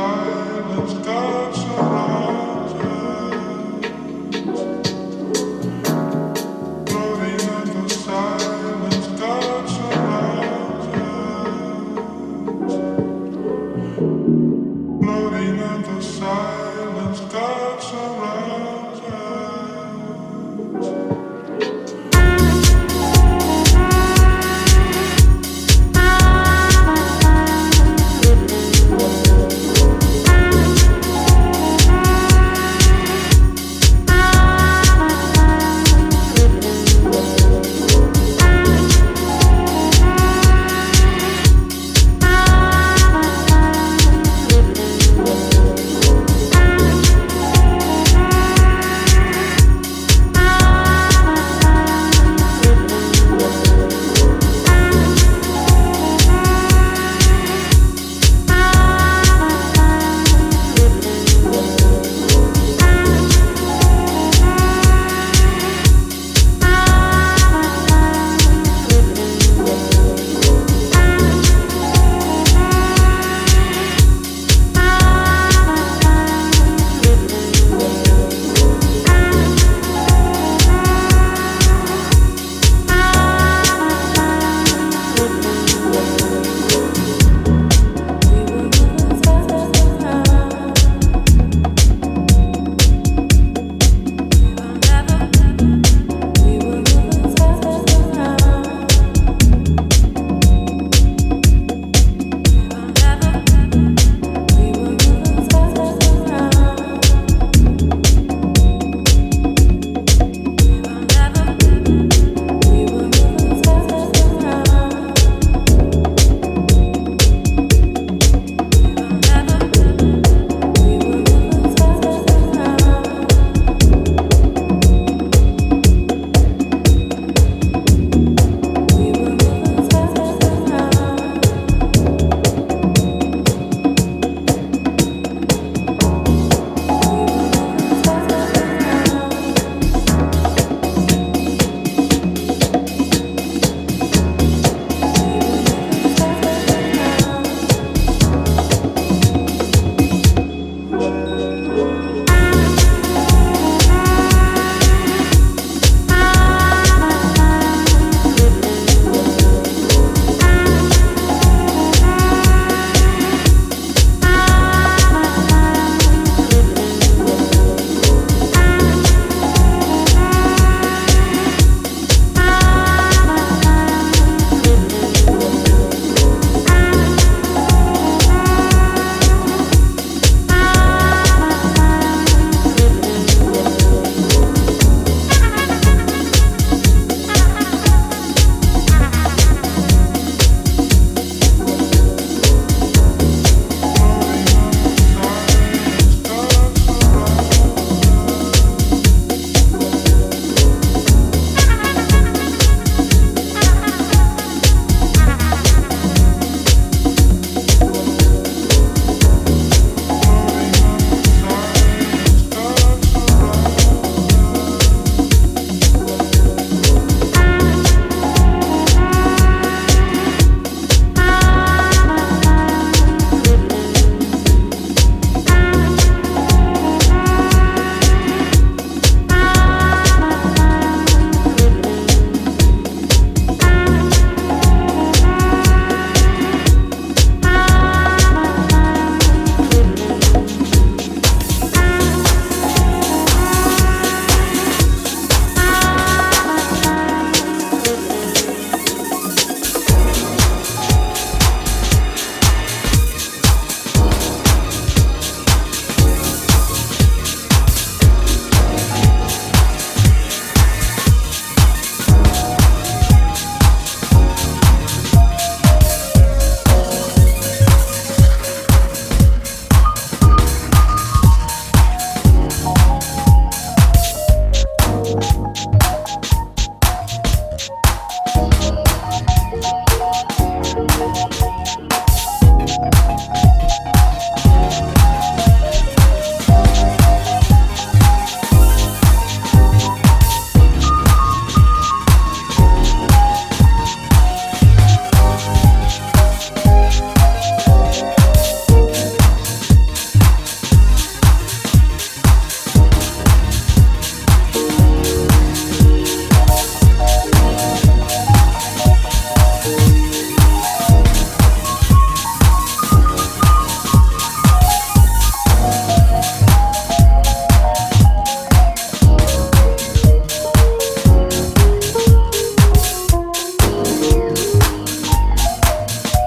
silence, comes.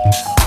Bye.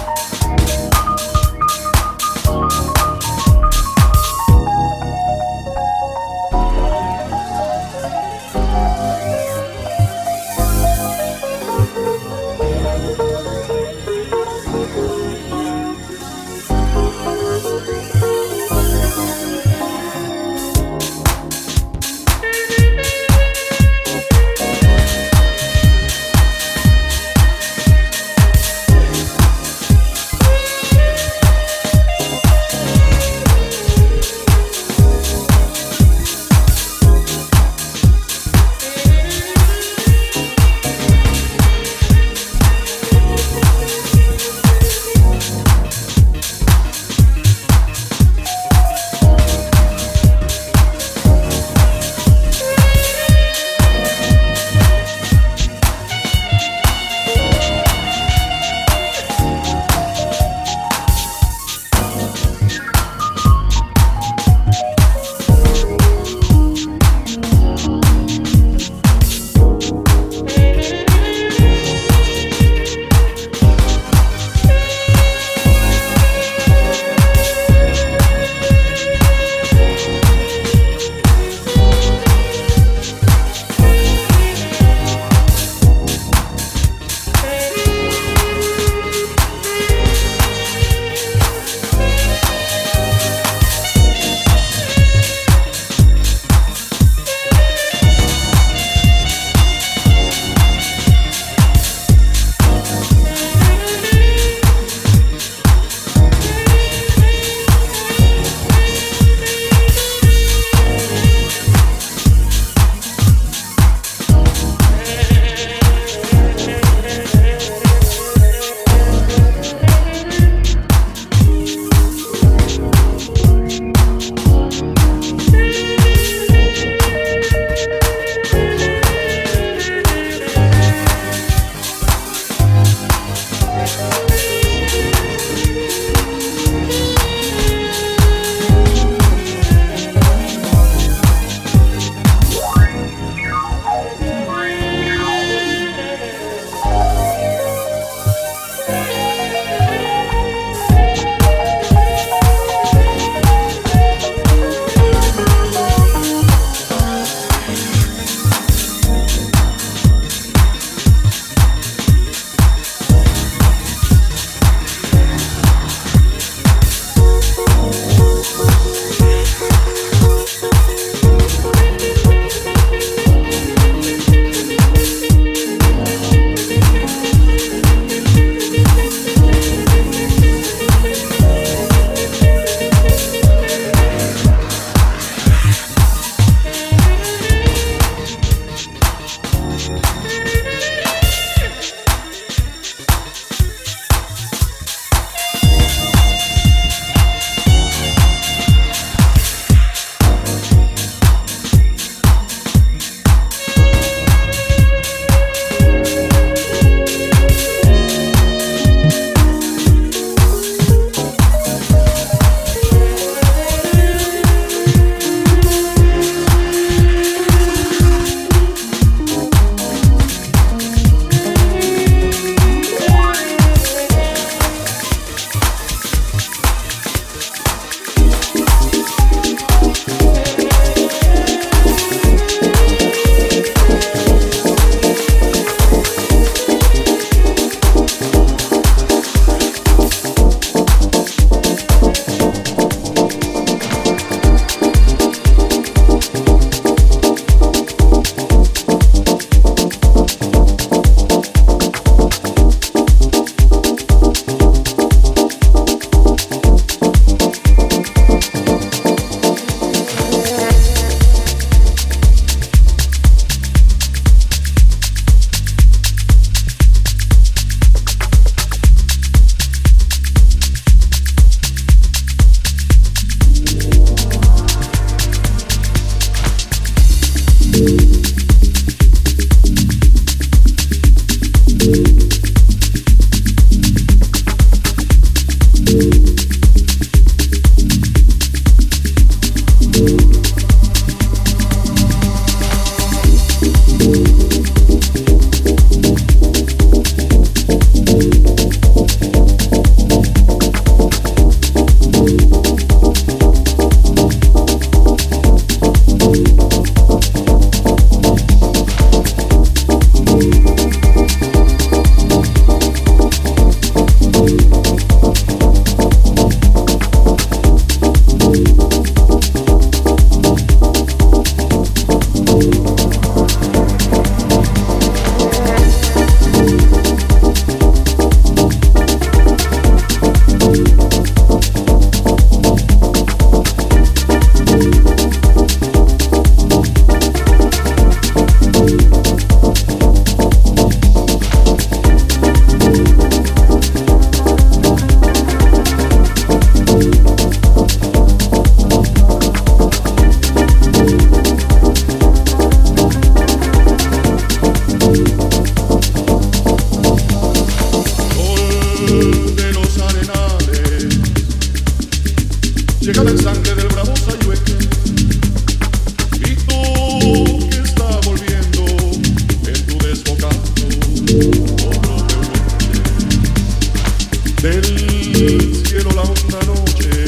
del cielo la honda noche.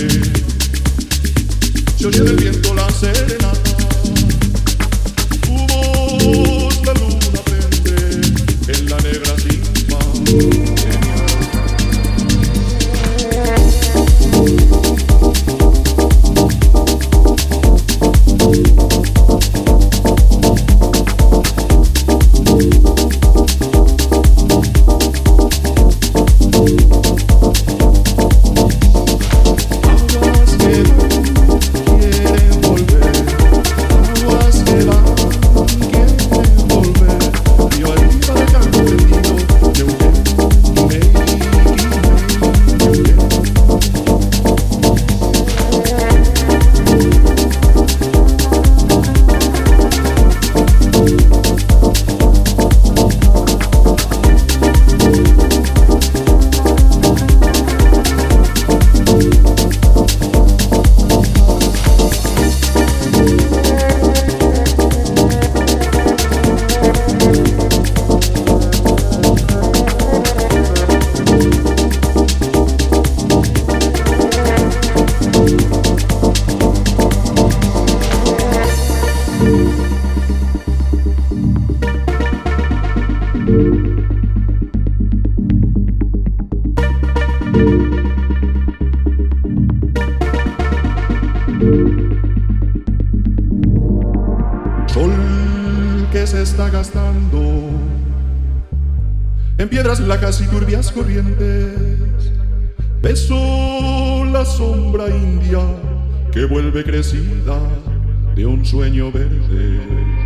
Sol que se está gastando en piedras lacas y turbias corrientes. Beso la sombra india que vuelve crecida de un sueño verde.